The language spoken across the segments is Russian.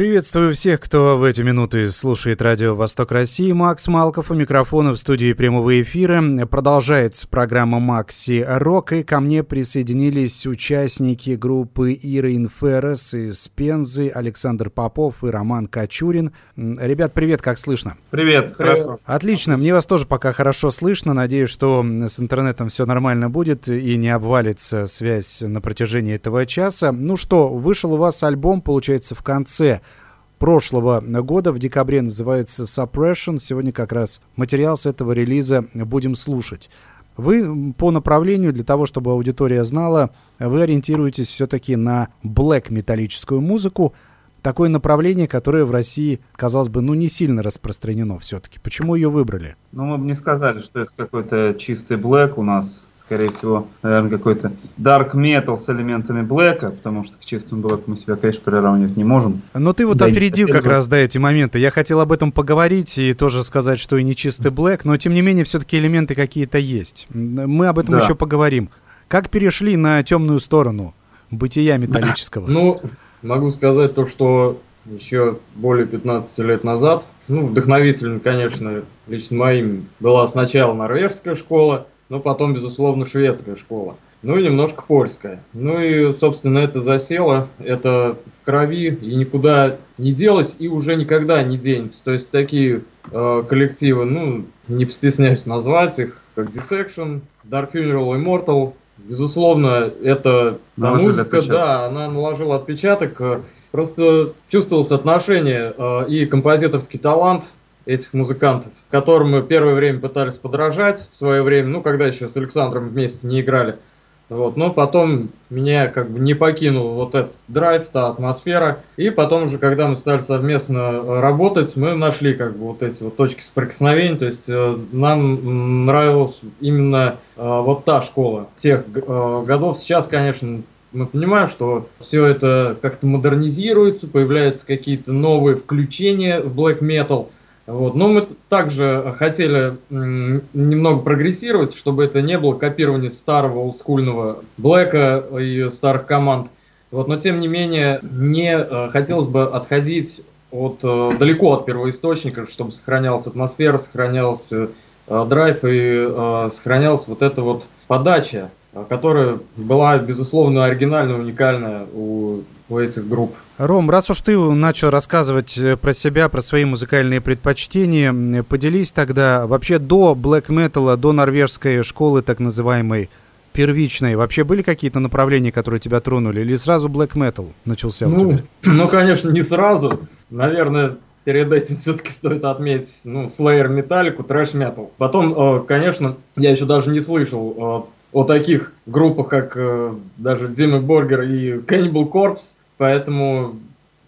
Приветствую всех, кто в эти минуты слушает радио «Восток России». Макс Малков у микрофона в студии прямого эфира. Продолжается программа «Макси Рок», и ко мне присоединились участники группы Ира Инферес из Пензы, Александр Попов и Роман Кочурин. Ребят, привет, как слышно? Привет, хорошо. Отлично, мне вас тоже пока хорошо слышно. Надеюсь, что с интернетом все нормально будет и не обвалится связь на протяжении этого часа. Ну что, вышел у вас альбом, получается, в конце прошлого года. В декабре называется Suppression. Сегодня как раз материал с этого релиза будем слушать. Вы по направлению, для того, чтобы аудитория знала, вы ориентируетесь все-таки на блэк металлическую музыку. Такое направление, которое в России, казалось бы, ну не сильно распространено все-таки. Почему ее выбрали? Ну, мы бы не сказали, что это какой-то чистый блэк у нас скорее всего, наверное, какой-то dark metal с элементами блэка, потому что к чистому блэку мы себя, конечно, приравнивать не можем. Но ты вот да, опередил как раз, да, эти моменты. Я хотел об этом поговорить и тоже сказать, что и не чистый блэк, но тем не менее все-таки элементы какие-то есть. Мы об этом да. еще поговорим. Как перешли на темную сторону бытия металлического? Ну, могу сказать то, что еще более 15 лет назад, ну, вдохновителем, конечно, лично моим была сначала норвежская школа, но потом, безусловно, шведская школа. Ну и немножко польская. Ну и, собственно, это засело, это в крови и никуда не делось и уже никогда не денется. То есть такие э, коллективы, ну, не постесняюсь назвать их, как Dissection, Dark Funeral Immortal. Безусловно, это музыка, отпечаток. да, она наложила отпечаток. Просто чувствовалось отношение э, и композиторский талант этих музыкантов, которым мы первое время пытались подражать в свое время, ну, когда еще с Александром вместе не играли. Вот, но потом меня как бы не покинул вот этот драйв, та атмосфера. И потом уже, когда мы стали совместно э, работать, мы нашли как бы вот эти вот точки соприкосновения. То есть э, нам нравилась именно э, вот та школа тех э, годов. Сейчас, конечно, мы понимаем, что все это как-то модернизируется, появляются какие-то новые включения в black metal – вот. Но мы также хотели немного прогрессировать, чтобы это не было копирование старого олдскульного Блэка и старых команд. Вот. Но тем не менее, не э, хотелось бы отходить от, э, далеко от первоисточника, чтобы сохранялась атмосфера, сохранялся э, драйв и сохранялась вот эта вот подача, которая была, безусловно, оригинальная, уникальная у у этих групп. Ром, раз уж ты начал рассказывать э, про себя, про свои музыкальные предпочтения, поделись тогда вообще до блэк металла, до норвежской школы так называемой первичной, вообще были какие-то направления, которые тебя тронули, или сразу блэк метал начался ну, у тебя? Ну, конечно, не сразу. Наверное, перед этим все-таки стоит отметить, ну, Slayer металлику, трэш метал. Потом, э, конечно, я еще даже не слышал э, о таких группах, как даже Дима Боргер и Cannibal Corpse, Поэтому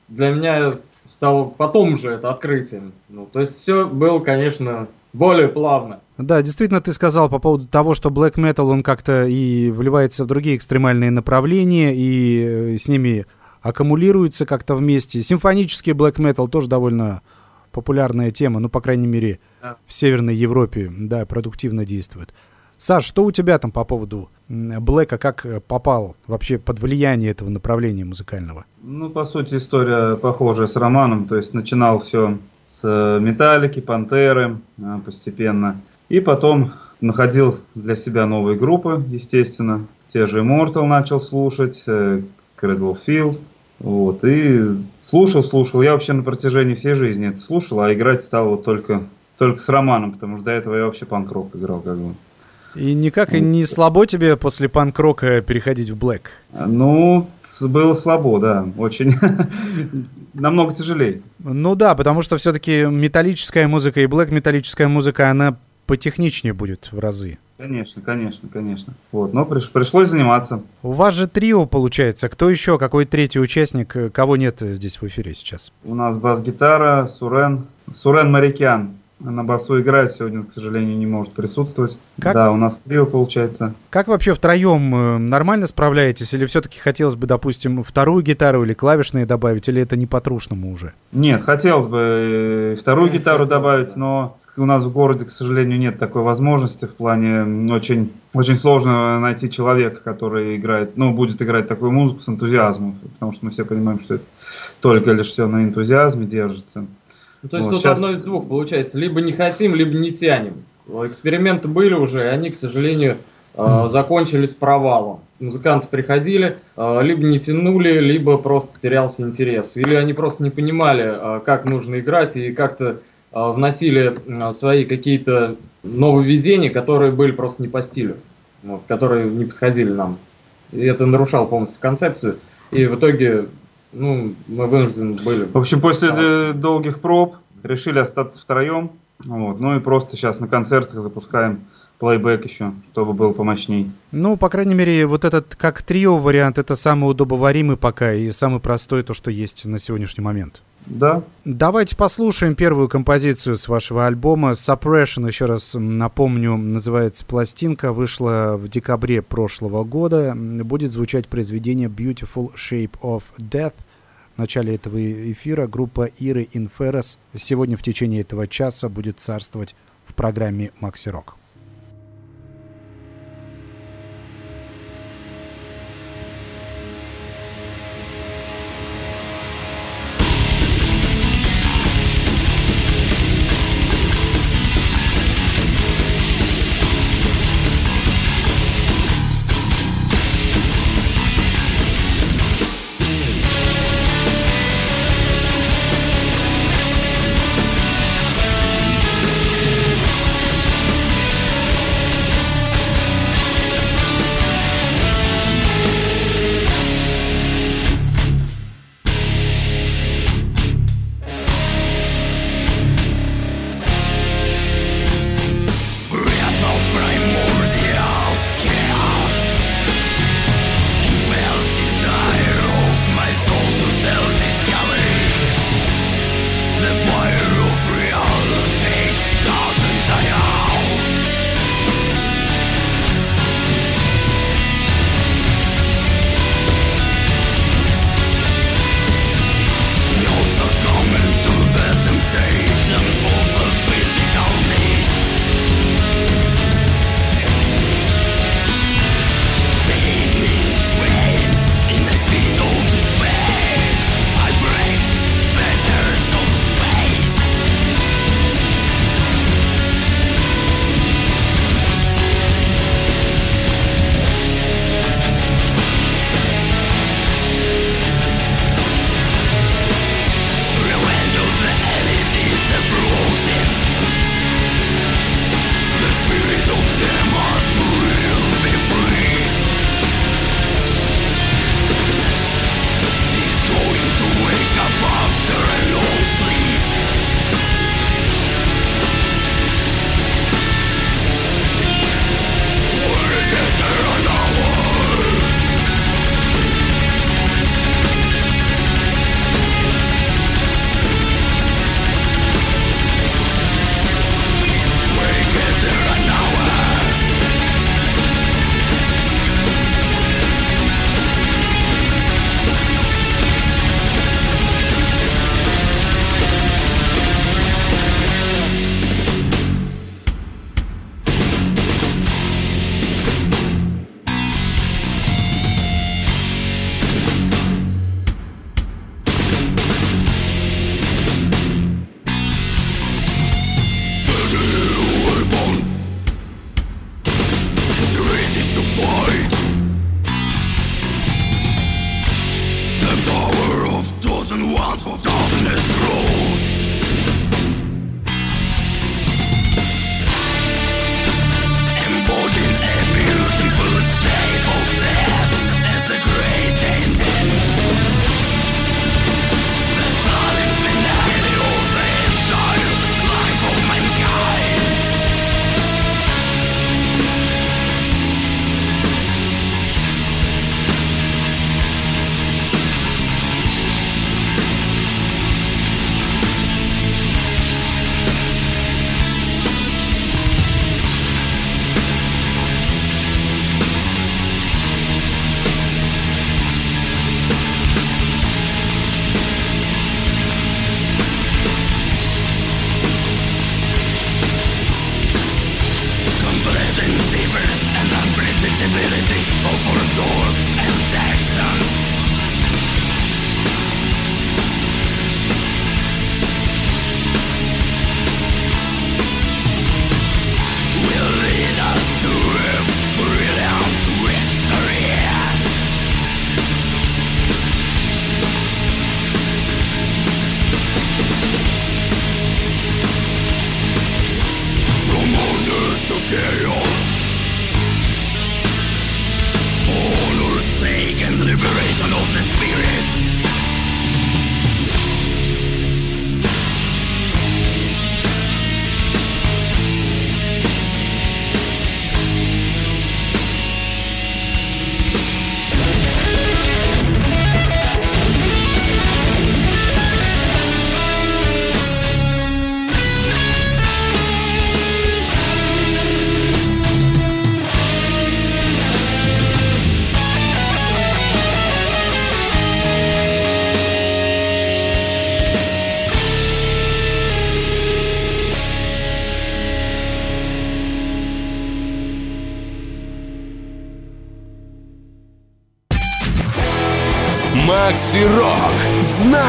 для меня стало потом уже это открытием. Ну, то есть все было, конечно, более плавно. Да, действительно, ты сказал по поводу того, что black metal, он как-то и вливается в другие экстремальные направления, и э, с ними аккумулируется как-то вместе. Симфонический black metal тоже довольно популярная тема, ну, по крайней мере, да. в Северной Европе, да, продуктивно действует. Саш, что у тебя там по поводу Блэка, как э, попал вообще под влияние этого направления музыкального? Ну, по сути, история похожая с романом, то есть начинал все с э, Металлики, Пантеры э, постепенно, и потом находил для себя новые группы, естественно, те же Immortal начал слушать, Cradle Field, вот, и слушал, слушал. Я вообще на протяжении всей жизни это слушал, а играть стал вот только, только с романом, потому что до этого я вообще панк-рок играл, как бы. И никак и не слабо тебе после панк-рока переходить в блэк? Ну, было слабо, да, очень. Намного тяжелее. Ну да, потому что все-таки металлическая музыка и блэк металлическая музыка, она потехничнее будет в разы. Конечно, конечно, конечно. Вот, но приш, пришлось заниматься. У вас же трио получается. Кто еще? Какой третий участник? Кого нет здесь в эфире сейчас? У нас бас-гитара, Сурен. Сурен Марикян на басу играет, сегодня, к сожалению, не может присутствовать. Как? Да, у нас трио получается. Как вообще втроем э, нормально справляетесь? Или все-таки хотелось бы, допустим, вторую гитару или клавишные добавить, или это не по-трушному уже? Нет, хотелось бы э, вторую Конечно, гитару добавить, бы. но у нас в городе, к сожалению, нет такой возможности в плане очень, очень сложно найти человека, который играет, ну, будет играть такую музыку с энтузиазмом, потому что мы все понимаем, что это только лишь все на энтузиазме держится. Ну, то есть вот, тут сейчас... одно из двух получается. Либо не хотим, либо не тянем. Эксперименты были уже, и они, к сожалению, э, закончились провалом. Музыканты приходили, э, либо не тянули, либо просто терялся интерес. Или они просто не понимали, э, как нужно играть, и как-то вносили свои какие-то нововведения, которые были просто не по стилю, вот, которые не подходили нам. И это нарушало полностью концепцию. И в итоге ну, мы вынуждены были. В общем, после остаться. долгих проб решили остаться втроем. Вот. Ну и просто сейчас на концертах запускаем плейбэк еще, чтобы был помощней. Ну, по крайней мере, вот этот как трио вариант, это самый удобоваримый пока и самый простой, то, что есть на сегодняшний момент. Да. Давайте послушаем первую композицию с вашего альбома. Suppression, еще раз напомню, называется пластинка, вышла в декабре прошлого года. Будет звучать произведение Beautiful Shape of Death. В начале этого эфира группа Иры Инферес сегодня в течение этого часа будет царствовать в программе Макси Рок.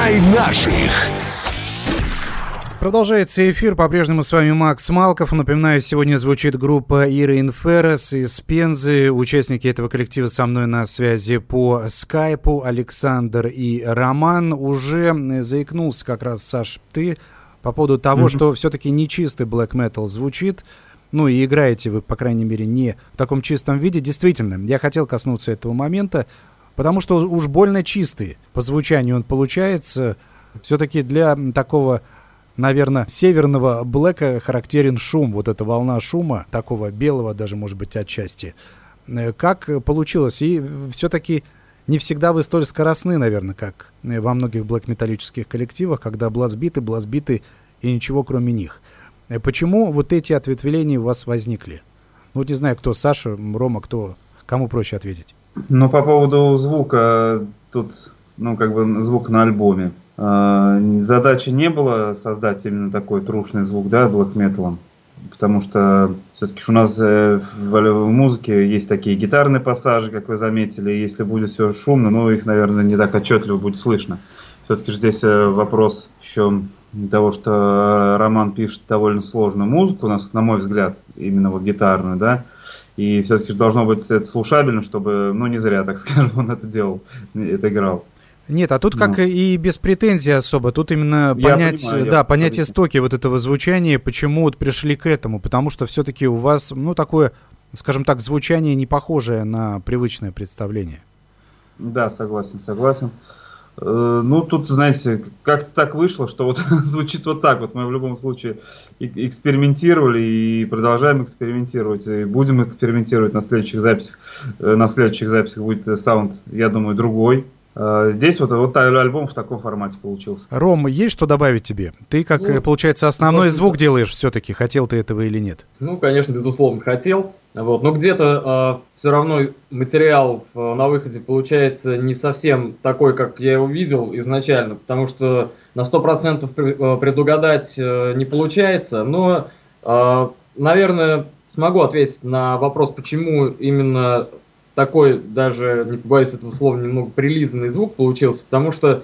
Знай наших. Продолжается эфир. По-прежнему с вами Макс Малков. Напоминаю, сегодня звучит группа Ира Инферес из Пензы. Участники этого коллектива со мной на связи по скайпу. Александр и Роман. Уже заикнулся как раз, Саш, ты по поводу того, mm-hmm. что все-таки нечистый black metal звучит. Ну и играете вы, по крайней мере, не в таком чистом виде. Действительно, я хотел коснуться этого момента. Потому что уж больно чистый по звучанию он получается. Все-таки для такого, наверное, северного блэка характерен шум. Вот эта волна шума, такого белого даже, может быть, отчасти. Э, как получилось? И все-таки не всегда вы столь скоростны, наверное, как во многих блэк-металлических коллективах, когда блазбиты, блазбиты и ничего кроме них. Э, почему вот эти ответвления у вас возникли? Ну, вот не знаю, кто Саша, Рома, кто, кому проще ответить. Ну, по поводу звука, тут, ну, как бы звук на альбоме. А, задачи не было создать именно такой трушный звук, да, блэк металом. Потому что все-таки у нас э, в музыке есть такие гитарные пассажи, как вы заметили. Если будет все шумно, ну, их, наверное, не так отчетливо будет слышно. Все-таки здесь э, вопрос еще того, что Роман пишет довольно сложную музыку, у нас, на мой взгляд, именно вот гитарную, да, и все-таки должно быть это слушабельно, чтобы, ну, не зря, так скажем, он это делал, это играл. Нет, а тут как ну. и без претензий особо. Тут именно я понять, понимаю, да, понять истоки вот этого звучания, почему вот пришли к этому. Потому что все-таки у вас, ну, такое, скажем так, звучание не похожее на привычное представление. Да, согласен, согласен. Э, ну, тут, знаете, как-то так вышло, что вот звучит вот так вот. Мы в любом случае экспериментировали и продолжаем экспериментировать. И будем экспериментировать на следующих записях. Э, на следующих записях будет саунд, я думаю, другой. Э, здесь вот, вот альбом в таком формате получился. Ром, есть что добавить тебе? Ты, как, ну, получается, основной звук делаешь все-таки. Хотел ты этого или нет? Ну, конечно, безусловно, хотел. Вот. Но где-то э, все равно материал э, на выходе получается не совсем такой, как я его видел изначально, потому что на 100% э, предугадать э, не получается. Но, э, наверное, смогу ответить на вопрос, почему именно такой, даже, не побоюсь этого слова, немного прилизанный звук получился, потому что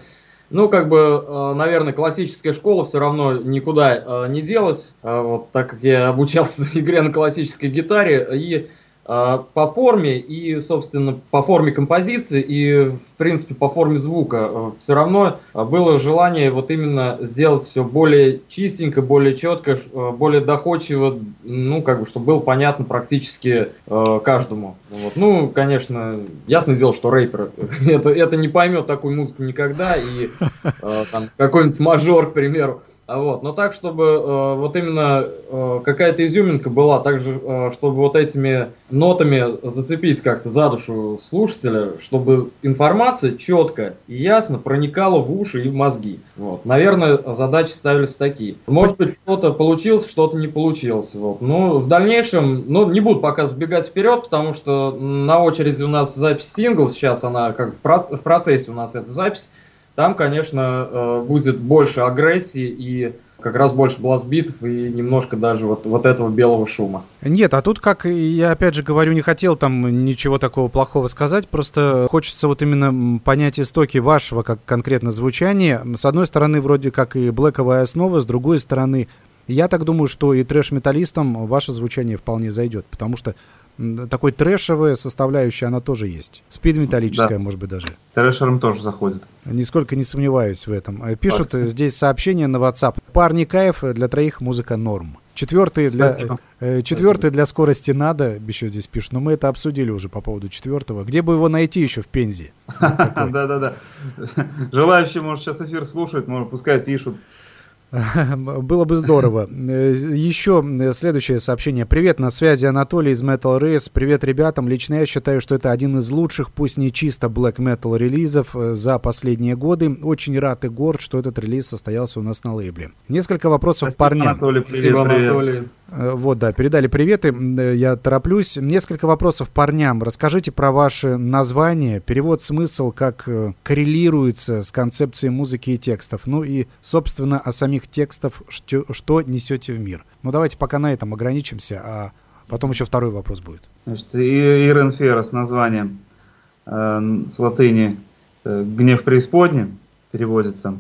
ну, как бы, э, наверное, классическая школа все равно никуда э, не делась, э, вот, так как я обучался игре на классической гитаре, и а, по форме и, собственно, по форме композиции и, в принципе, по форме звука э, все равно было желание вот именно сделать все более чистенько, более четко, э, более доходчиво, ну, как бы, чтобы было понятно практически э, каждому. Вот. Ну, конечно, ясно дело, что рэпер это, это не поймет такую музыку никогда, и э, там какой-нибудь мажор, к примеру, а вот, но так, чтобы э, вот именно э, какая-то изюминка была, также, э, чтобы вот этими нотами зацепить как-то за душу слушателя, чтобы информация четко и ясно проникала в уши и в мозги. Вот. Наверное, задачи ставились такие. Может быть, что-то получилось, что-то не получилось. Вот. Но в дальнейшем, ну, не буду пока сбегать вперед, потому что на очереди у нас запись сингл, сейчас она как в, проц- в процессе у нас эта запись. Там, конечно, э, будет больше агрессии и как раз больше бластбитов и немножко даже вот, вот этого белого шума. Нет, а тут, как я опять же говорю, не хотел там ничего такого плохого сказать, просто хочется вот именно понять истоки вашего как конкретно звучания. С одной стороны, вроде как и блэковая основа, с другой стороны, я так думаю, что и трэш-металлистам ваше звучание вполне зайдет, потому что такой трэшевая составляющая, она тоже есть. Спид-металлическая, да. может быть, даже. Трэшером тоже заходит. Нисколько не сомневаюсь в этом. Э, пишут Факт. здесь сообщение на WhatsApp. Парни кайф, для троих музыка норм. Четвертый для, э, четвертый для скорости надо, еще здесь пишут, но мы это обсудили уже по поводу четвертого. Где бы его найти еще в Пензе? Да-да-да. Желающие, может, сейчас эфир слушают, может, пускай пишут. Было бы здорово. Э, Еще следующее сообщение. Привет, на связи Анатолий из Metal Race. Привет ребятам. Лично я считаю, что это один из лучших, пусть не чисто black metal релизов э, за последние годы. Очень рад и горд, что этот релиз состоялся у нас на лейбле. Несколько вопросов Спасибо, парням. Анатолий, привет, Спасибо, привет. Анатолий. Э, Вот, да, передали приветы. Я тороплюсь. Несколько вопросов парням. Расскажите про ваше название, перевод, смысл, как э, коррелируется с концепцией музыки и текстов. Ну и, собственно, о самих текстах, что, что несете в мир. Ну давайте пока на этом ограничимся, а потом еще второй вопрос будет. Значит, Ирен Феррес названием э, с латыни э, «Гнев преисподни» переводится.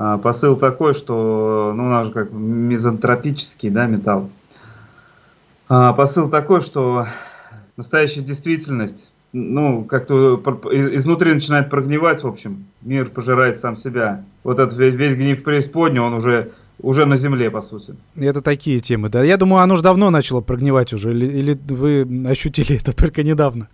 А, посыл такой, что, ну, у нас же как мизантропический, да, металл. А, посыл такой, что настоящая действительность, ну, как-то изнутри начинает прогнивать, в общем. Мир пожирает сам себя. Вот этот весь, весь гнев преисподни, он уже, уже на земле, по сути. Это такие темы, да. Я думаю, оно же давно начало прогнивать уже, или, или вы ощутили это только недавно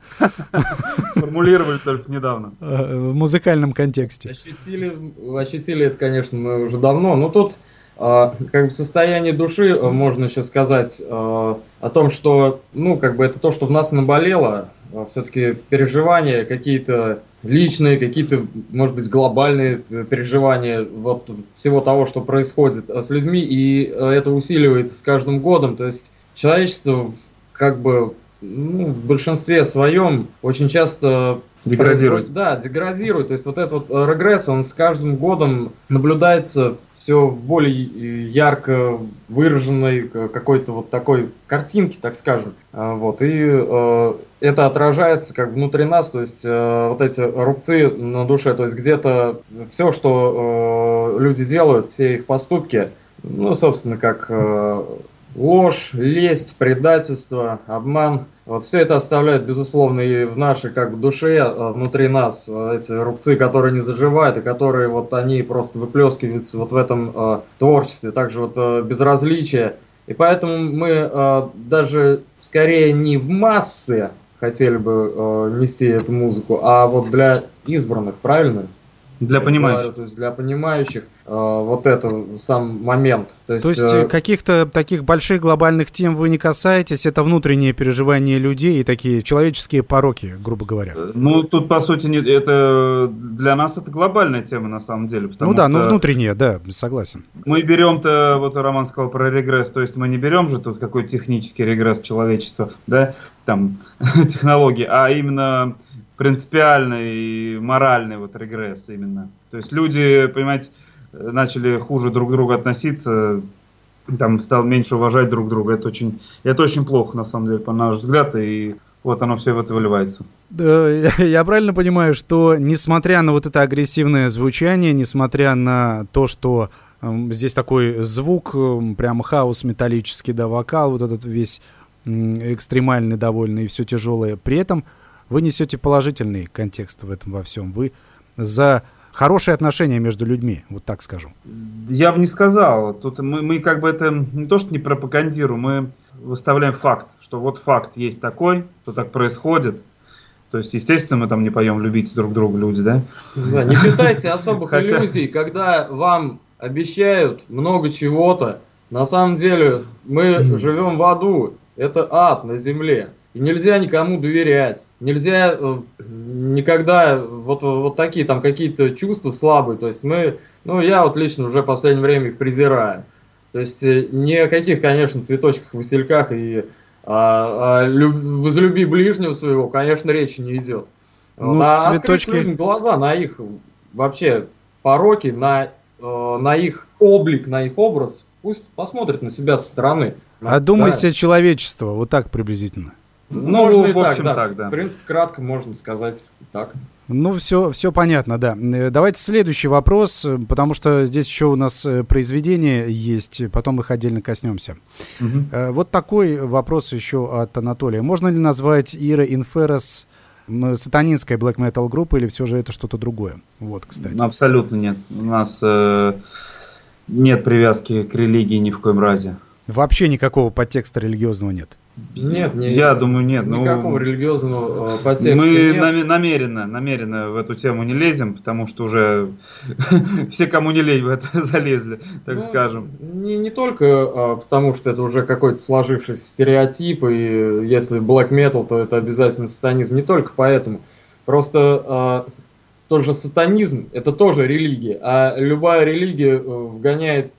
Сформулировали только недавно. э, в музыкальном контексте. Ощутили, ощутили это, конечно, мы уже давно, но тут а, как бы состояние души, а, можно еще сказать а, о том, что, ну, как бы это то, что в нас наболело, все-таки переживания какие-то личные, какие-то, может быть, глобальные э, переживания вот всего того, что происходит а, с людьми, и э, это усиливается с каждым годом, то есть человечество как бы ну, в большинстве своем очень часто Деградирует. Да, деградирует. То есть вот этот вот э, регресс, он с каждым годом наблюдается все в более э, ярко выраженной э, какой-то вот такой картинке, так скажем. Вот. И это отражается как внутри нас, то есть э, вот эти рубцы на душе, то есть где-то все, что э, люди делают, все их поступки, ну, собственно, как ложь, лесть, предательство, обман. Вот все это оставляет, безусловно, и в нашей как бы душе, э, внутри нас, э, эти рубцы, которые не заживают, и которые вот они просто выплескиваются вот в этом э, творчестве. Также вот э, безразличие. И поэтому мы э, даже скорее не в массы хотели бы э, нести эту музыку, а вот для избранных, правильно? Для понимающих. говорю, То есть для понимающих вот это сам момент. То есть, То есть э, э, каких-то таких больших глобальных тем вы не касаетесь, это внутренние переживания людей и такие человеческие пороки, грубо говоря. Ну, тут, по сути, не, это для нас это глобальная тема, на самом деле. ну да, ну внутренние, да, согласен. Мы берем-то, вот Роман сказал про регресс, то есть мы не берем же тут какой технический регресс человечества, да, там, технологии, а именно принципиальный и моральный вот регресс именно. То есть люди, понимаете, начали хуже друг к другу относиться, там стал меньше уважать друг друга. Это очень, это очень плохо, на самом деле, по наш взгляд, и вот оно все в это выливается. Да, я, правильно понимаю, что несмотря на вот это агрессивное звучание, несмотря на то, что эм, здесь такой звук, эм, прям хаос металлический, да, вокал, вот этот весь м, экстремальный довольно и все тяжелое, при этом вы несете положительный контекст в этом во всем. Вы за хорошие отношения между людьми, вот так скажу. Я бы не сказал. Тут мы, мы как бы это не то, что не пропагандируем, мы выставляем факт, что вот факт есть такой, что так происходит. То есть, естественно, мы там не поем любить друг друга, люди, да? Да, не питайте особых Хотя- иллюзий, когда вам обещают много чего-то. На самом деле мы живем в аду. Это ад на земле. И нельзя никому доверять. Нельзя э, никогда вот, вот такие там какие-то чувства слабые. То есть мы, ну я вот лично уже в последнее время их презираю. То есть э, ни о каких, конечно, цветочках, васильках и а, а, люб- возлюби ближнего своего, конечно, речи не идет. Ну, а цветочки- людям глаза на их вообще пороки, на, э, на их облик, на их образ, пусть посмотрят на себя со стороны. Одумайся человечество, вот так приблизительно. Ну, Можно и в общем, так, да. В принципе, кратко можно сказать так. Ну, все, все понятно, да. Э, Давайте следующий вопрос, э, потому что здесь еще у нас э, произведения есть, потом их отдельно коснемся. Э, Вот такой вопрос еще от Анатолия. Можно ли назвать Ира Инферос м, сатанинской black metal группой или все же это что-то другое? Вот, кстати. Абсолютно нет. У нас э, нет привязки к религии ни в коем разе. Вообще никакого подтекста религиозного нет. Нет, не, Я думаю, нет. Никакого ну, религиозного э, подтекста Мы нет. наме- намеренно, намеренно в эту тему не лезем, потому что уже все, кому не лень, в это залезли, так Ну, скажем. Не, не только а, потому, что это уже какой-то сложившийся стереотип, и если black metal, то это обязательно сатанизм. Не только поэтому. Просто а, тот же сатанизм это тоже религия, а любая религия э, вгоняет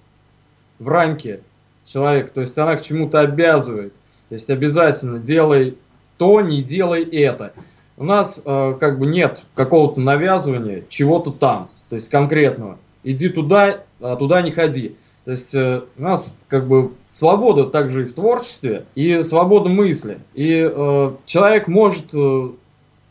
в рамки человека, то есть она к чему-то обязывает. То есть обязательно делай то, не делай это. У нас э, как бы нет какого-то навязывания чего-то там, то есть конкретного. Иди туда, а туда не ходи. То есть э, у нас как бы свобода также и в творчестве, и свобода мысли. И э, человек может э,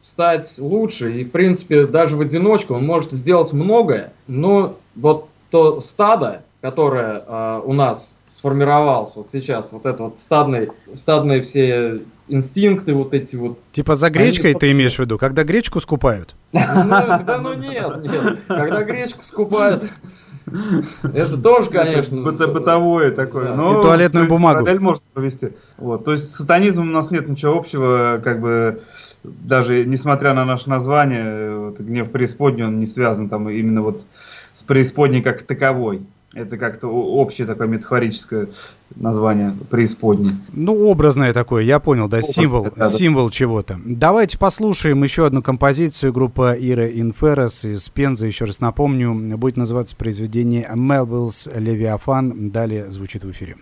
стать лучше, и в принципе даже в одиночку он может сделать многое, но вот то стадо, которое э, у нас сформировалось вот сейчас, вот это вот стадные, стадные все инстинкты, вот эти вот Типа за гречкой Они- ты имеешь в виду, когда гречку скупают? ну, да ну нет, нет. Когда гречку скупают, это тоже, конечно. Быто- бытовое такое. Да. но, И туалетную принципе, бумагу. параллель можно провести. Вот. То есть с сатанизмом у нас нет ничего общего, как бы даже несмотря на наше название, вот, гнев преисподней, он не связан там именно вот с преисподней как таковой. Это как-то общее такое метафорическое название преисподней. Ну, образное такое, я понял, да, Образное, символ, да, да. символ чего-то. Давайте послушаем еще одну композицию группы Ира Инферос из Пензы. Еще раз напомню, будет называться произведение Melville's Leviathan. Далее звучит в эфире.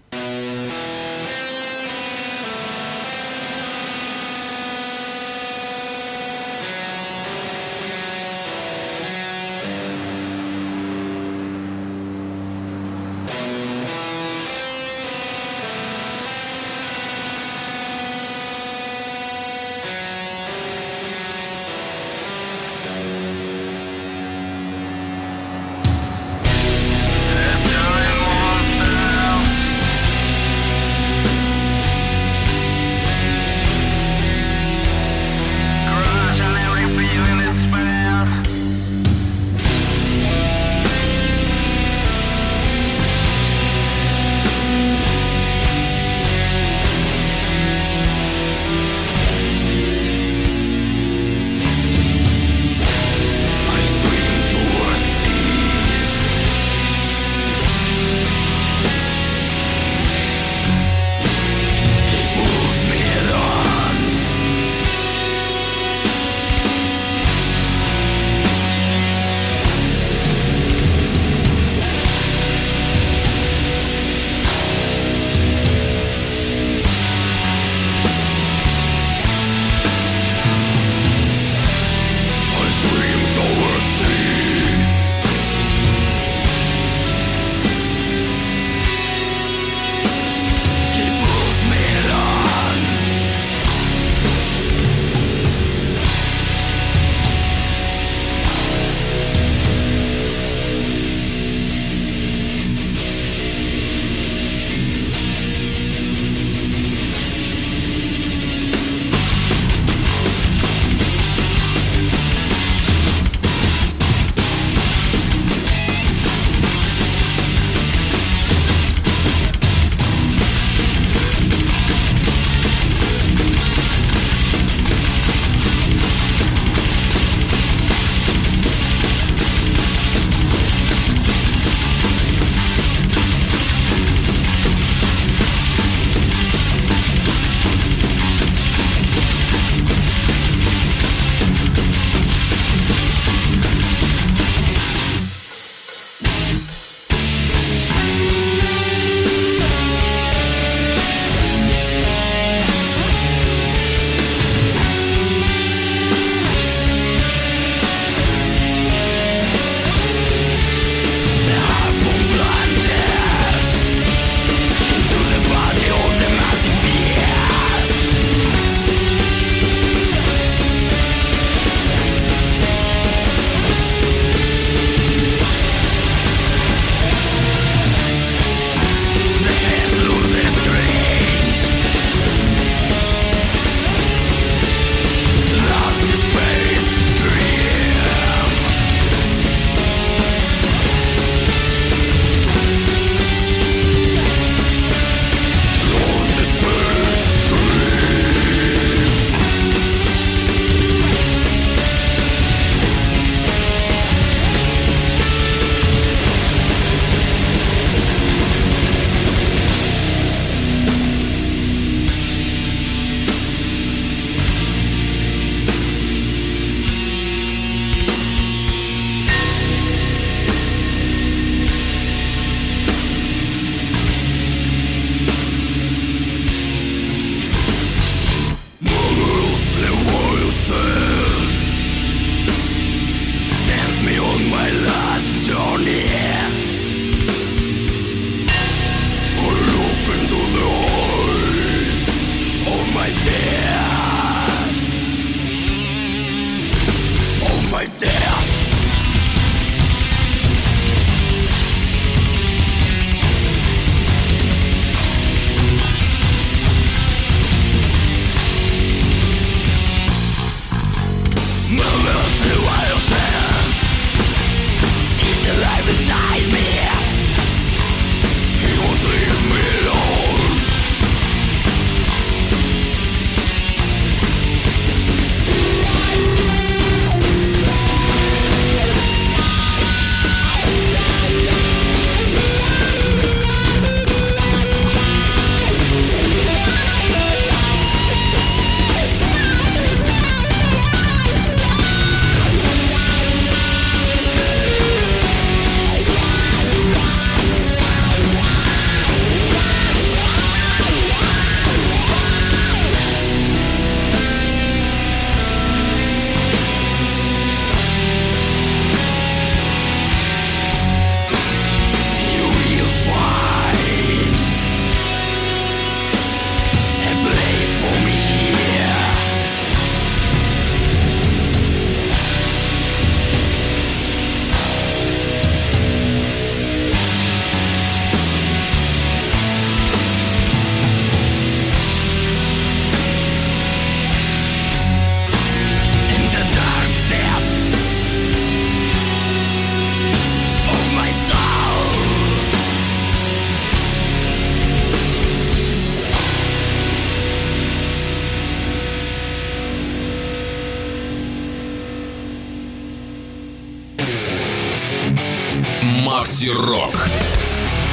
Рок.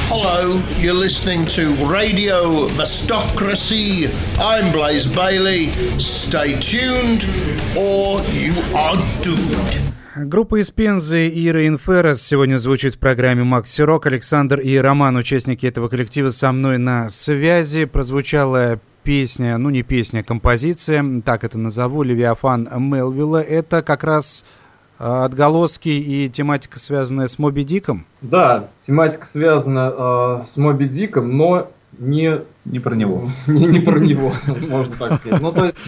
Hello, you're listening to Radio Vestocracy. I'm Blaze Bailey. Stay tuned or you are doomed. Группа из Пензы и Рейнферрес сегодня звучит в программе Макси Рок. Александр и Роман, участники этого коллектива, со мной на связи. Прозвучала песня, ну не песня, а композиция, так это назову, Левиафан Мелвилла. Это как раз отголоски и тематика, связанная с Моби Диком? Да, тематика связана э, с Моби Диком, но не... Не про него. Не, не про него, можно так сказать. Ну, то есть,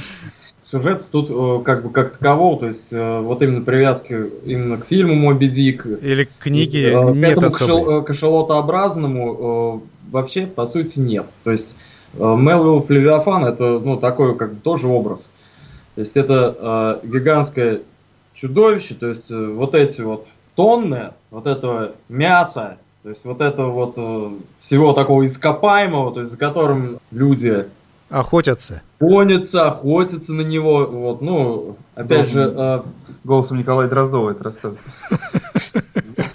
сюжет тут э, как бы как такового, то есть э, вот именно привязки именно к фильму Моби Дик. Или к книге э, нет К этому кашел- э, кашалотообразному э, вообще, по сути, нет. То есть э, Мелвилл Левиафан это, ну, такой как бы тоже образ. То есть это э, гигантское чудовище, то есть э, вот эти вот тонны вот этого мяса, то есть вот этого вот э, всего такого ископаемого, то есть за которым люди Охотятся. гонятся, охотятся на него, вот, ну, опять же, э, Голосом Николая Дроздова это рассказывает.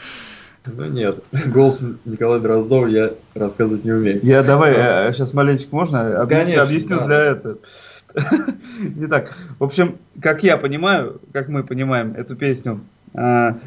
ну нет, голос Николая Дроздова я рассказывать не умею. Я давай, сейчас маленечко можно? Объясню, Конечно, объясню да. для этого. Не так. В общем, как я понимаю, как мы понимаем эту песню, а,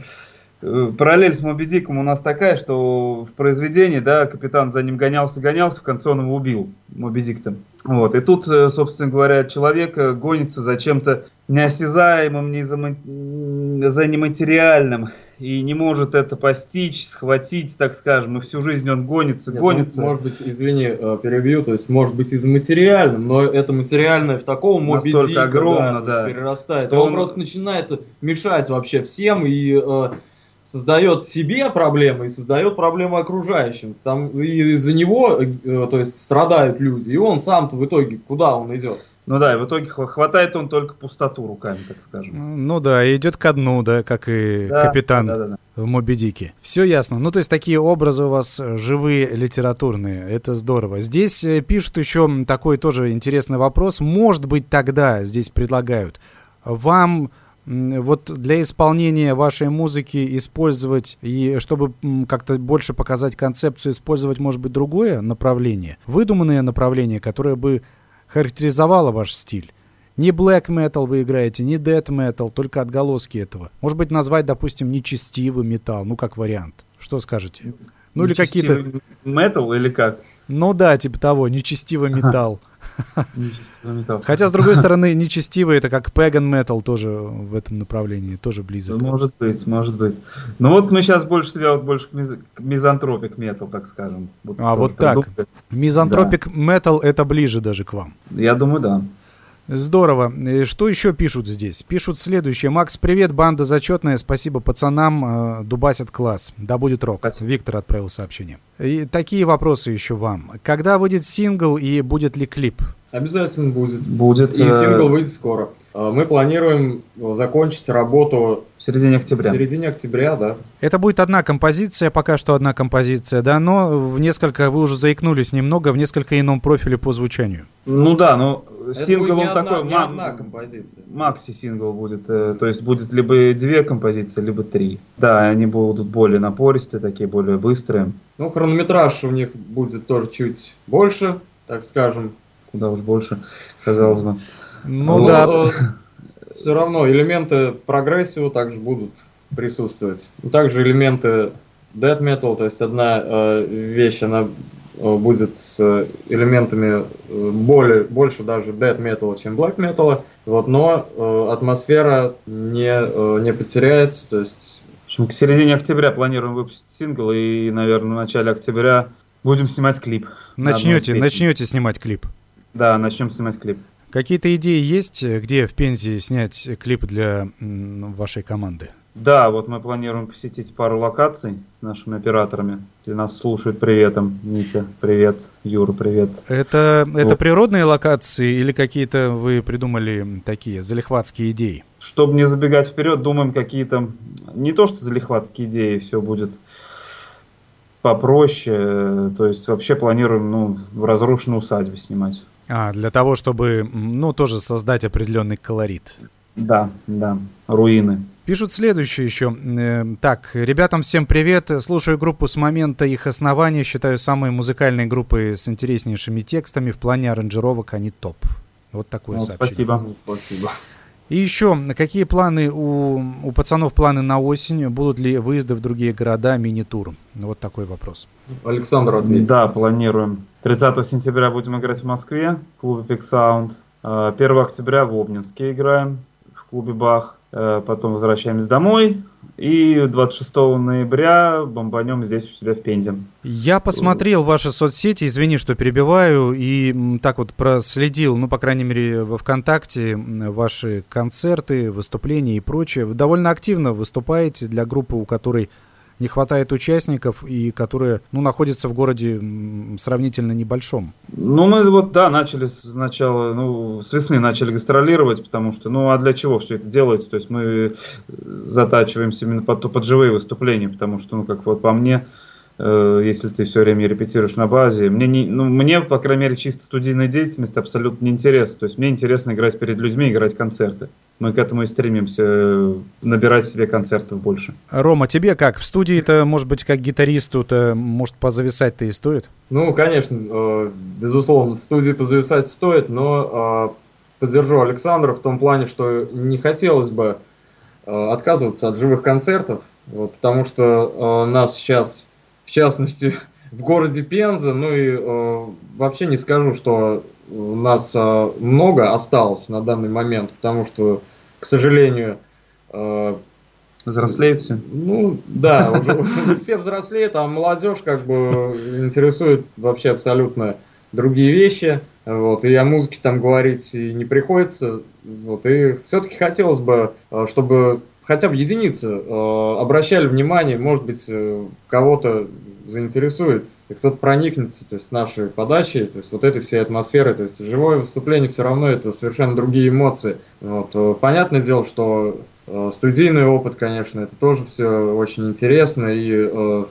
параллель с Моби Диком у нас такая, что в произведении, да, капитан за ним гонялся, гонялся, в конце он его убил, Моби Дик-то. Вот. И тут, э, собственно говоря, человек э, гонится за чем-то неосязаемым, не за, за нематериальным, и не может это постичь, схватить, так скажем, и всю жизнь он гонится, Нет, гонится. ну, может быть, извини, э, перебью, то есть может быть из материальным, но это материальное в таком Моби огромно, да. есть перерастает. Что И он, он- просто начинает мешать вообще всем и э, создает себе проблемы и создает проблемы окружающим. Там и из-за него, э, то есть страдают люди, и он сам-то в итоге куда он идет? Ну да, и в итоге хва- хватает он только пустоту руками, так скажем. Ну да, и идет ко дну, да, как и Да, капитан да, да, да. в Моби Дике. Все ясно. Ну, то есть такие образы у вас э, живые, литературные. Это здорово. Здесь э, пишут еще такой тоже интересный вопрос. Может быть, тогда здесь предлагают вам вот для исполнения вашей музыки использовать и чтобы как-то больше показать концепцию, использовать, может быть, другое направление, выдуманное направление, которое бы характеризовало ваш стиль. Не black metal вы играете, не death metal, только отголоски этого. Может быть, назвать, допустим, нечестивый металл, ну, как вариант. Что скажете? Ну, или какие-то... Метал или как? Ну да, типа того, нечестивый металл. Металл. Хотя, с другой стороны, нечестивый это как Pagan Metal тоже в этом направлении, тоже близок. Может быть, может быть. Ну вот мы сейчас больше себя вот больше к мизантропик метал, так скажем. Вот а вот так. Мизантропик метал это ближе даже к вам. Я думаю, да. Здорово. Что еще пишут здесь? Пишут следующее. Макс, привет, банда зачетная. Спасибо пацанам. Э, дубасят класс. Да будет рок. Спасибо. Виктор отправил сообщение. И такие вопросы еще вам. Когда выйдет сингл и будет ли клип? Обязательно будет. Будет. И э, сингл выйдет скоро. Э, мы планируем закончить работу в середине октября. В середине октября, да. Это будет одна композиция, пока что одна композиция, да, но в несколько, вы уже заикнулись немного, в несколько ином профиле по звучанию. Ну да, но сингл он одна, такой... Не ма- одна композиция. Макси сингл будет, э, то есть будет либо две композиции, либо три. Да, они будут более напористые, такие более быстрые. Ну, хронометраж у них будет тоже чуть больше, так скажем, куда уж больше, казалось бы. Ну Но, да. Э, Все равно элементы прогрессива также будут присутствовать. Также элементы death metal, то есть одна э, вещь, она э, будет с элементами э, более, больше даже death metal, чем black metal, вот, но э, атмосфера не, э, не потеряется, то есть... В общем, к середине октября планируем выпустить сингл, и, наверное, в начале октября будем снимать клип. Начнете, начнете снимать клип. Да, начнем снимать клип. Какие-то идеи есть, где в Пензе снять клип для вашей команды? Да, вот мы планируем посетить пару локаций с нашими операторами. Если нас слушают, приветом. Митя, привет. Юра, привет. Это, вот. это природные локации или какие-то вы придумали такие залихватские идеи? Чтобы не забегать вперед, думаем какие-то... Не то, что залихватские идеи, все будет попроще. То есть вообще планируем ну, в разрушенной усадьбе снимать. А, для того, чтобы, ну, тоже создать определенный колорит. Да, да, руины. Пишут следующее еще. Э, так, ребятам всем привет. Слушаю группу с момента их основания. Считаю самой музыкальной группой с интереснейшими текстами. В плане аранжировок они топ. Вот такое ну, сообщение. Спасибо. Спасибо. И еще, какие планы у, у пацанов планы на осень? Будут ли выезды в другие города, мини-тур? Вот такой вопрос. Александр ответит. Да, планируем. 30 сентября будем играть в Москве в клубе Big Sound. 1 октября в Обнинске играем в клубе Бах. Э, потом возвращаемся домой. И 26 ноября бомбанем здесь у себя в Пензе. Я посмотрел ваши соцсети, извини, что перебиваю, и так вот проследил, ну, по крайней мере, во ВКонтакте ваши концерты, выступления и прочее. Вы довольно активно выступаете для группы, у которой не хватает участников и которые, ну, находятся в городе сравнительно небольшом. Ну, мы вот, да, начали сначала, ну, с весны начали гастролировать, потому что, ну, а для чего все это делается? То есть мы э, затачиваемся именно под, под живые выступления, потому что, ну, как вот по мне, если ты все время репетируешь на базе. Мне, не, ну, мне, по крайней мере, чисто студийная деятельность абсолютно не интересна. То есть мне интересно играть перед людьми, играть концерты. Мы к этому и стремимся, э, набирать себе концертов больше. Рома, тебе как? В студии-то, может быть, как гитаристу-то, может, позависать-то и стоит? Ну, конечно, э, безусловно, в студии позависать стоит, но поддержу Александра в том плане, что не хотелось бы отказываться от живых концертов, вот, потому что нас сейчас в частности, в городе Пенза. Ну и э, вообще не скажу, что у нас э, много осталось на данный момент, потому что, к сожалению, э, Взрослеют все? Ну, да, уже все взрослеют, а молодежь как бы интересует вообще абсолютно другие вещи. Вот, и о музыке там говорить и не приходится. Вот, и все-таки хотелось бы, э, чтобы хотя бы единицы э, обращали внимание, может быть, э, кого-то заинтересует, и кто-то проникнется, то есть нашей подачей, то есть вот этой всей атмосферой, то есть живое выступление все равно это совершенно другие эмоции. Вот. Э, понятное дело, что э, студийный опыт, конечно, это тоже все очень интересно, и э,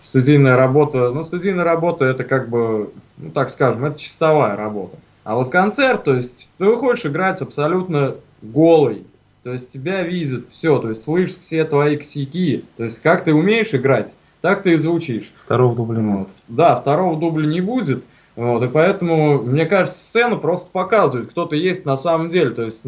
студийная работа, ну, студийная работа это как бы, ну, так скажем, это чистовая работа. А вот концерт, то есть ты выходишь играть абсолютно голый, то есть тебя видят все, то есть слышишь все твои косяки, то есть как ты умеешь играть, так ты и звучишь. Второго дубля нет. Вот. Да, второго дубля не будет. Вот, и поэтому, мне кажется, сцену просто показывает, кто ты есть на самом деле, то есть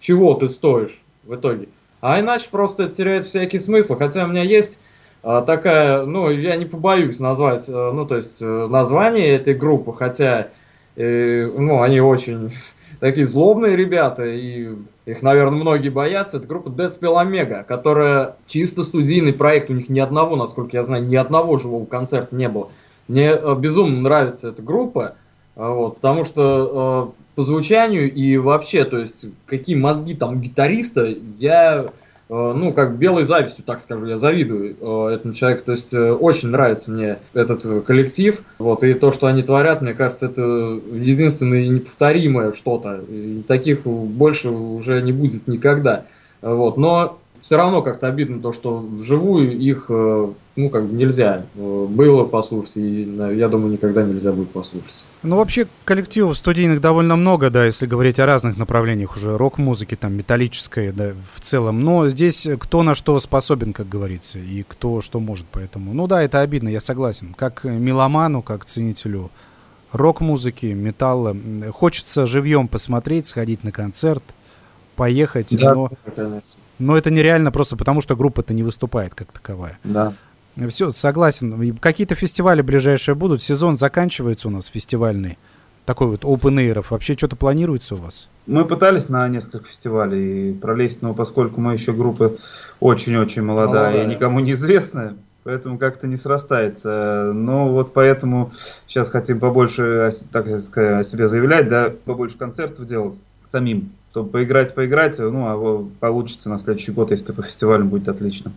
чего ты стоишь в итоге. А иначе просто теряет всякий смысл. Хотя у меня есть а, такая, ну, я не побоюсь назвать, а, ну, то есть э, название этой группы, хотя И, ну, они очень такие злобные ребята, и их, наверное, многие боятся. Это группа Deathspell Omega, которая чисто студийный проект. У них ни одного, насколько я знаю, ни одного живого концерта не было. Мне э, безумно нравится эта группа, э, вот, потому что э, по звучанию и вообще, то есть, какие мозги там гитариста, я ну, как белой завистью, так скажу, я завидую э, этому человеку. То есть э, очень нравится мне этот коллектив. Вот, и то, что они творят, мне кажется, это единственное неповторимое что-то. Таких больше уже не будет никогда. Вот. Но все равно как-то обидно то, что вживую их, э, ну, как бы нельзя э, было послушать, и, я думаю, никогда нельзя будет послушать. Ну, вообще, коллективов студийных довольно много, да, если говорить о разных направлениях уже, рок-музыки, там, металлической, да, в целом, но здесь кто на что способен, как говорится, и кто что может, поэтому, ну да, это обидно, я согласен, как меломану, как ценителю рок-музыки, металла, хочется живьем посмотреть, сходить на концерт, поехать, да, но... конечно но это нереально просто потому, что группа-то не выступает как таковая. Да. Все, согласен. Какие-то фестивали ближайшие будут. Сезон заканчивается у нас фестивальный. Такой вот open air. Вообще что-то планируется у вас? Мы пытались на несколько фестивалей пролезть, но поскольку мы еще группа очень-очень молодая, молодая и никому не известная, поэтому как-то не срастается. Но вот поэтому сейчас хотим побольше, так сказать, о себе заявлять, да, побольше концертов делать самим то поиграть, поиграть, ну, а получится на следующий год, если по фестивалю будет отлично.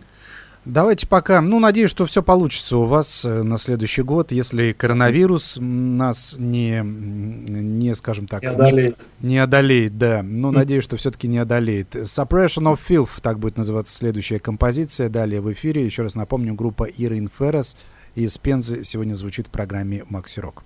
Давайте пока, ну, надеюсь, что все получится у вас э, на следующий год, если коронавирус нас не, не скажем так, не одолеет. Не, не одолеет, да. Но mm. надеюсь, что все-таки не одолеет. Suppression of Filth, так будет называться следующая композиция. Далее в эфире, еще раз напомню, группа Ирин Феррес из Пензы сегодня звучит в программе Макси Рок.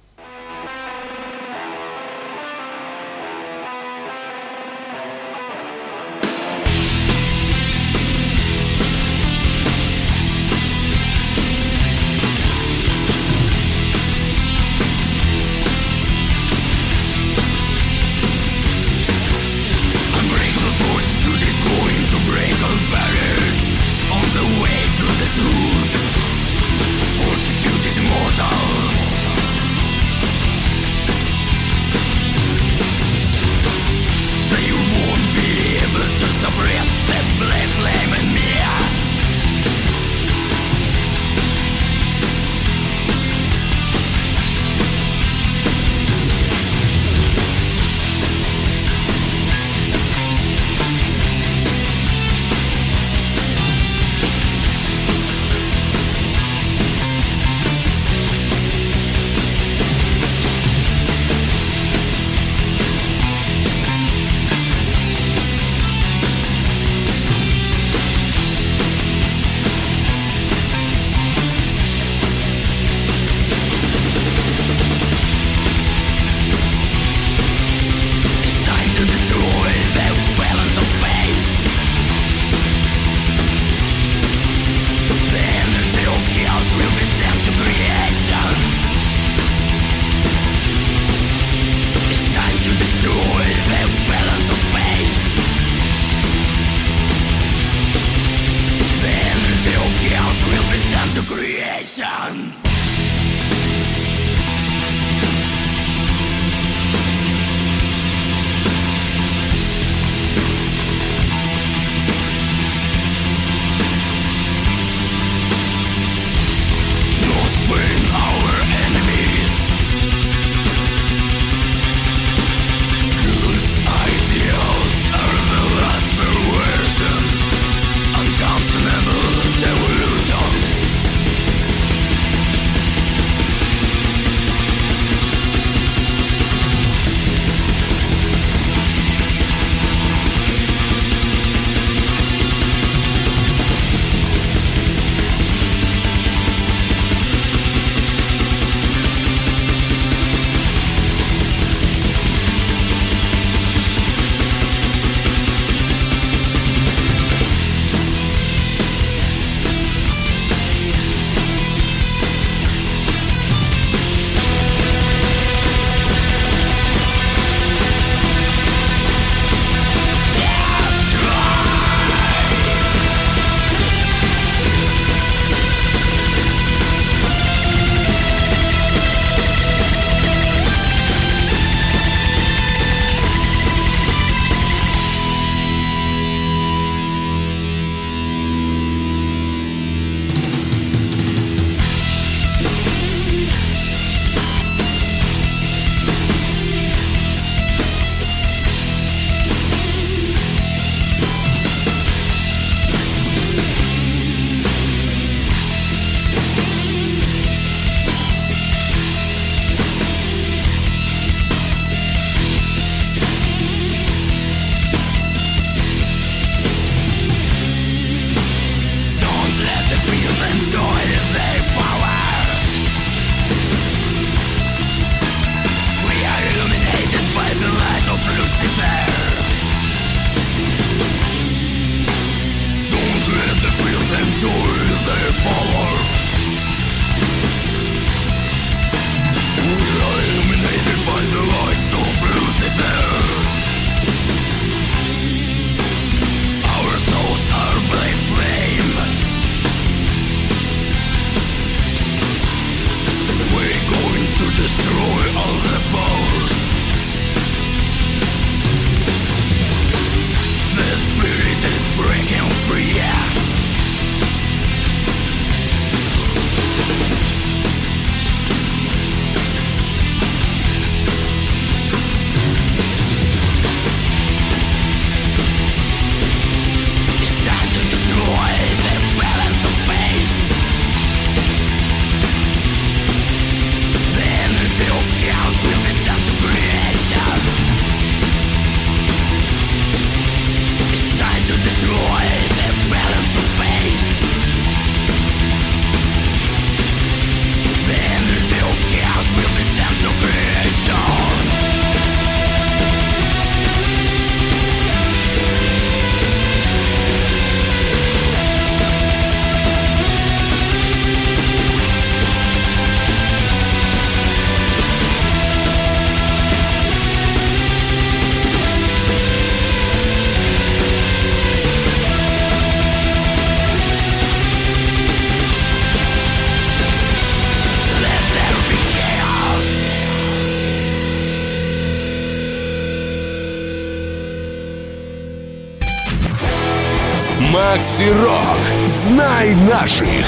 Макси Рок. Знай наших.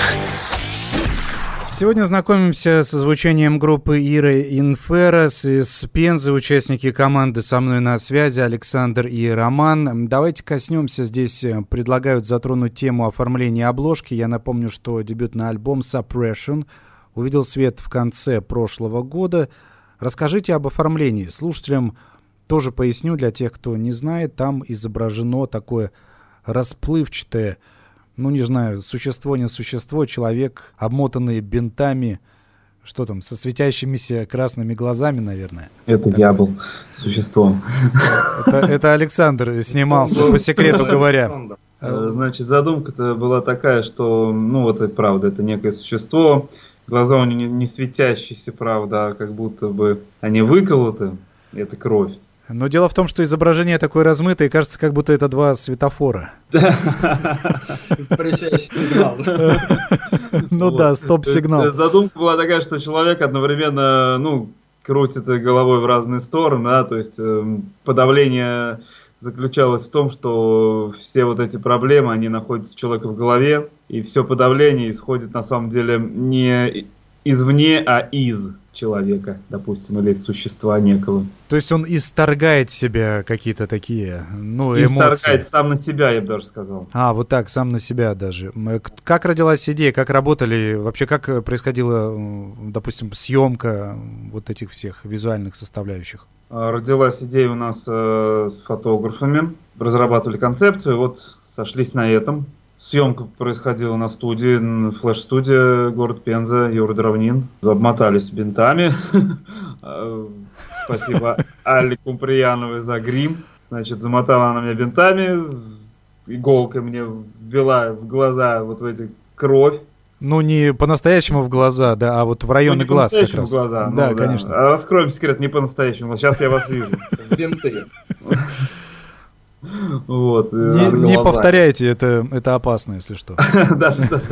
Сегодня знакомимся со звучанием группы Иры Инферос из Пензы, участники команды со мной на связи Александр и Роман. Давайте коснемся здесь, э, предлагают затронуть тему оформления обложки. Я напомню, что дебютный альбом Suppression увидел свет в конце прошлого года. Расскажите об оформлении. Слушателям тоже поясню для тех, кто не знает. Там изображено такое расплывчатое ну, не знаю, существо, не существо, человек, обмотанный бинтами, что там, со светящимися красными глазами, наверное. Это я был существом. Это, это Александр снимался, по секрету говоря. Э, значит, задумка-то была такая, что, ну, вот это правда, это некое существо, глаза у него не, не светящиеся, правда, а как будто бы они выколоты, это кровь. Но дело в том, что изображение такое размытое, и кажется, как будто это два светофора. Запрещающий сигнал. Ну да, стоп-сигнал. Задумка была такая, что человек одновременно, ну, крутит головой в разные стороны, да, то есть эм, подавление заключалось в том, что все вот эти проблемы, они находятся у человека в голове, и все подавление исходит на самом деле не извне, а из человека, допустим, или существа некого. То есть он исторгает себя какие-то такие, ну, эмоции. Исторгает сам на себя, я бы даже сказал. А, вот так, сам на себя даже. Как родилась идея, как работали, вообще как происходила, допустим, съемка вот этих всех визуальных составляющих? А, родилась идея у нас э, с фотографами, разрабатывали концепцию, вот сошлись на этом, Съемка происходила на студии, флеш-студия, город Пенза, Юра Дровнин. Обмотались бинтами. А, спасибо Али Кумприяновой за грим. Значит, замотала она меня бинтами, иголкой мне ввела в глаза вот в эти кровь. Ну, не по-настоящему в глаза, да, а вот в районе ну, глаз как раз. в глаза, да, ну, да, конечно. А раскроем секрет не по-настоящему. Сейчас я вас вижу. Бинты. Вот. Не, не повторяйте, это, это опасно, если что. Да, да,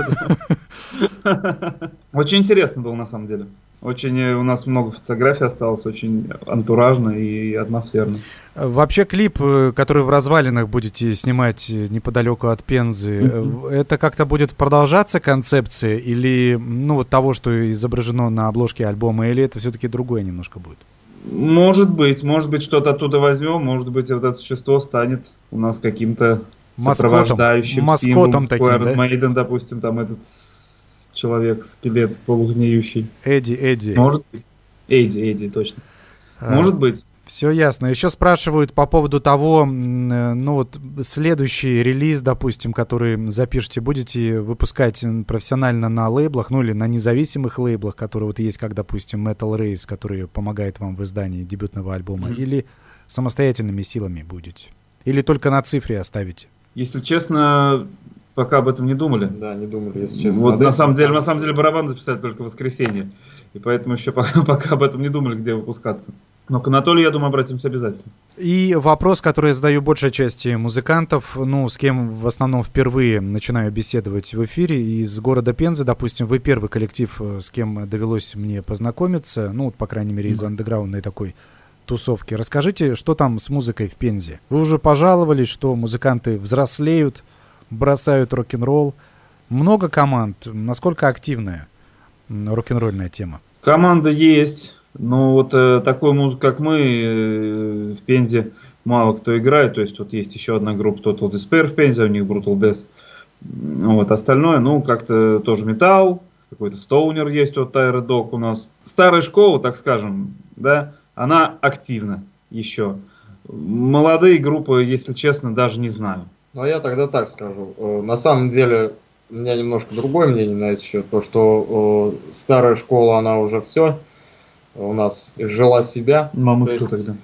да. Очень интересно было на самом деле. Очень э, у нас много фотографий осталось, очень антуражно и атмосферно. Вообще клип, э, который в развалинах будете снимать э, неподалеку от Пензы, mm-hmm. это как-то будет продолжаться концепция или ну вот того, что изображено на обложке альбома, или это все-таки другое немножко будет? Может быть, может быть, что-то оттуда возьмем, может быть, вот это существо станет у нас каким-то сопровождающим маскотом таким, да? Maiden, допустим, там этот человек-скелет полугниющий. Эдди, Эдди. Может быть. Эдди, Эдди, точно. А. Может быть. Все ясно. Еще спрашивают по поводу того, э, ну вот следующий релиз, допустим, который запишете, будете выпускать профессионально на лейблах, ну или на независимых лейблах, которые вот есть, как, допустим, Metal Race, который помогает вам в издании дебютного альбома, mm-hmm. или самостоятельными силами будете? Или только на цифре оставите? Если честно, пока об этом не думали. Да, не думали, если честно. Вот на самом деле, на самом деле барабан записали только в воскресенье. И поэтому еще пока, пока об этом не думали, где выпускаться. Но к Анатолию, я думаю, обратимся обязательно. И вопрос, который я задаю большей части музыкантов, ну, с кем в основном впервые начинаю беседовать в эфире, из города Пензы, допустим, вы первый коллектив, э, с кем довелось мне познакомиться, ну, по крайней мере, из андеграундной такой тусовки. Расскажите, что там с музыкой в Пензе? Вы уже пожаловались, что музыканты взрослеют, бросают рок-н-ролл. Много команд. Насколько активная рок-н-ролльная тема? Команда есть. Но вот э, такую музыку, как мы, э, в Пензе мало кто играет. То есть вот есть еще одна группа Total Despair в Пензе, у них Brutal Death. Вот остальное, ну, как-то тоже металл, какой-то стоунер есть, вот Тайра Док у нас. Старая школа, так скажем, да, она активна еще. Молодые группы, если честно, даже не знаю. Ну, а я тогда так скажу. Э, на самом деле, у меня немножко другое мнение на этот счет. То, что старая школа, она уже все у нас жила себя. Мама кто есть, тогда?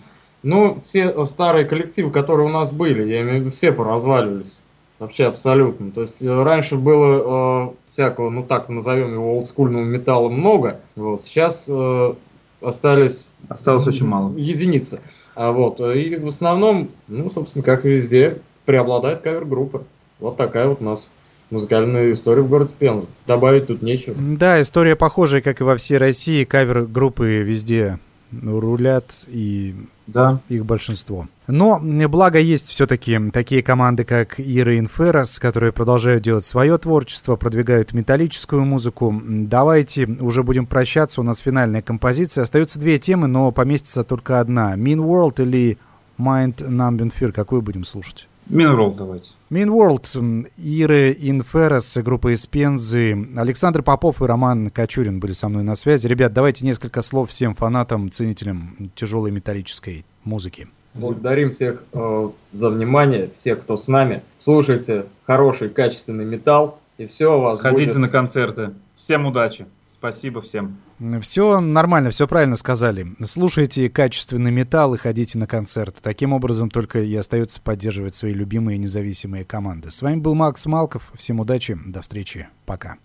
Ну, все старые коллективы, которые у нас были, я имею в виду, все поразваливались. Вообще абсолютно. То есть э, раньше было э, всякого, ну так назовем его олдскульного металла много. Вот сейчас э, остались осталось очень мало единицы. А вот и в основном, ну собственно, как и везде, преобладает кавер-группа. Вот такая вот у нас музыкальную историю в городе Пенза. Добавить тут нечего. Да, история похожая, как и во всей России. Кавер-группы везде рулят и Да. их большинство. Но благо есть все-таки такие команды, как Ира Инферос, которые продолжают делать свое творчество, продвигают металлическую музыку. Давайте уже будем прощаться, у нас финальная композиция. Остаются две темы, но поместится только одна. Mean World или Mind Numbing Fear, какую будем слушать? Минрол давайте. Mean World, Иры Инферос, группа из Пензы. Александр Попов и Роман Кочурин были со мной на связи. Ребят, давайте несколько слов всем фанатам, ценителям тяжелой металлической музыки. Благодарим всех э, за внимание, всех, кто с нами. Слушайте хороший, качественный металл, и все у вас Ходите будет. на концерты. Всем удачи. Спасибо всем. Все нормально, все правильно сказали. Слушайте качественный металл и ходите на концерты. Таким образом только и остается поддерживать свои любимые независимые команды. С вами был Макс Малков. Всем удачи, до встречи, пока.